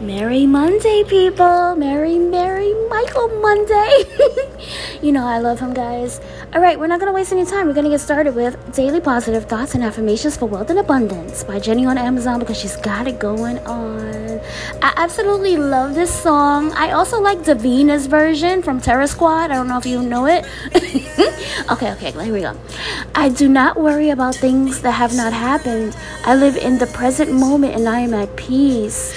Merry Monday, people. Merry, Merry Michael Monday. you know, I love him, guys. All right, we're not going to waste any time. We're going to get started with Daily Positive Thoughts and Affirmations for Wealth and Abundance by Jenny on Amazon because she's got it going on. I absolutely love this song. I also like Davina's version from Terror Squad. I don't know if you know it. okay, okay, here we go. I do not worry about things that have not happened. I live in the present moment and I am at peace.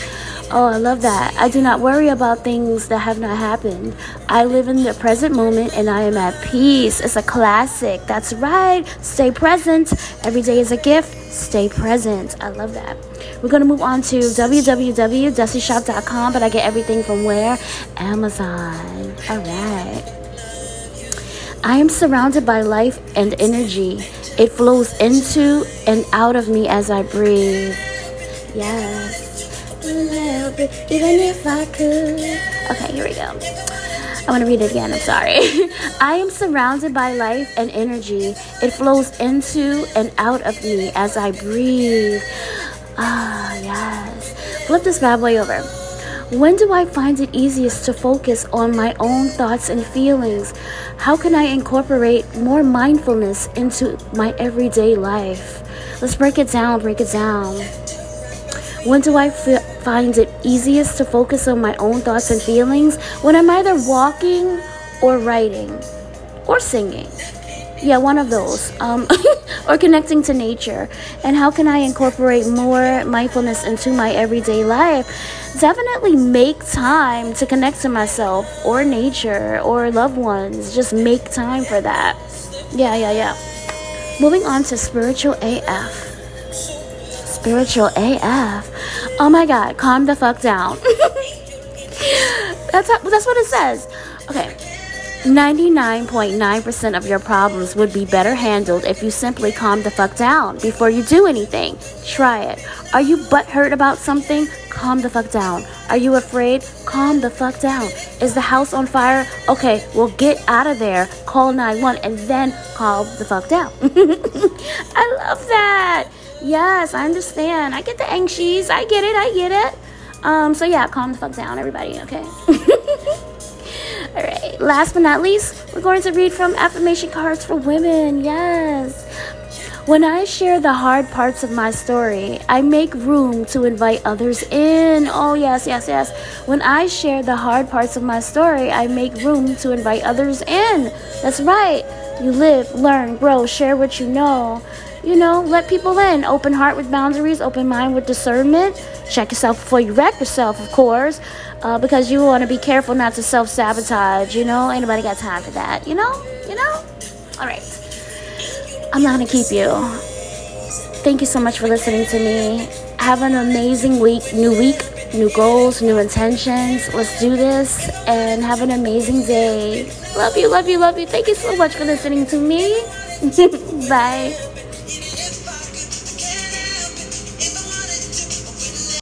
Oh, I love that. I do not worry about things that have not happened. I live in the present moment and I am at peace. It's a classic. That's right. Stay present. Every day is a gift. Stay present. I love that. We're going to move on to www.dustyshop.com, but I get everything from where? Amazon. All right. I am surrounded by life and energy. It flows into and out of me as I breathe. Yes even if I could. Okay, here we go. I want to read it again. I'm sorry. I am surrounded by life and energy. It flows into and out of me as I breathe. Ah, yes. Flip this bad boy over. When do I find it easiest to focus on my own thoughts and feelings? How can I incorporate more mindfulness into my everyday life? Let's break it down, break it down. When do I f- find it easiest to focus on my own thoughts and feelings? When I'm either walking or writing or singing. Yeah, one of those. Um, or connecting to nature. And how can I incorporate more mindfulness into my everyday life? Definitely make time to connect to myself or nature or loved ones. Just make time for that. Yeah, yeah, yeah. Moving on to spiritual AF spiritual AF. Oh my God, calm the fuck down. that's how, that's what it says. Okay. 99.9% of your problems would be better handled if you simply calm the fuck down before you do anything. Try it. Are you butthurt about something? Calm the fuck down. Are you afraid? Calm the fuck down. Is the house on fire? Okay, well, get out of there. Call 911 and then calm the fuck down. I love that. Yes, I understand. I get the anxious. I get it. I get it. Um, so yeah, calm the fuck down, everybody, okay? All right. Last but not least, we're going to read from affirmation cards for women. Yes. When I share the hard parts of my story, I make room to invite others in. Oh, yes, yes, yes. When I share the hard parts of my story, I make room to invite others in. That's right. You live, learn, grow, share what you know you know, let people in. Open heart with boundaries, open mind with discernment. Check yourself before you wreck yourself, of course, uh, because you want to be careful not to self sabotage. You know, anybody got time for that? You know, you know. All right, I'm not gonna keep you. Thank you so much for listening to me. Have an amazing week, new week, new goals, new intentions. Let's do this and have an amazing day. Love you, love you, love you. Thank you so much for listening to me. Bye.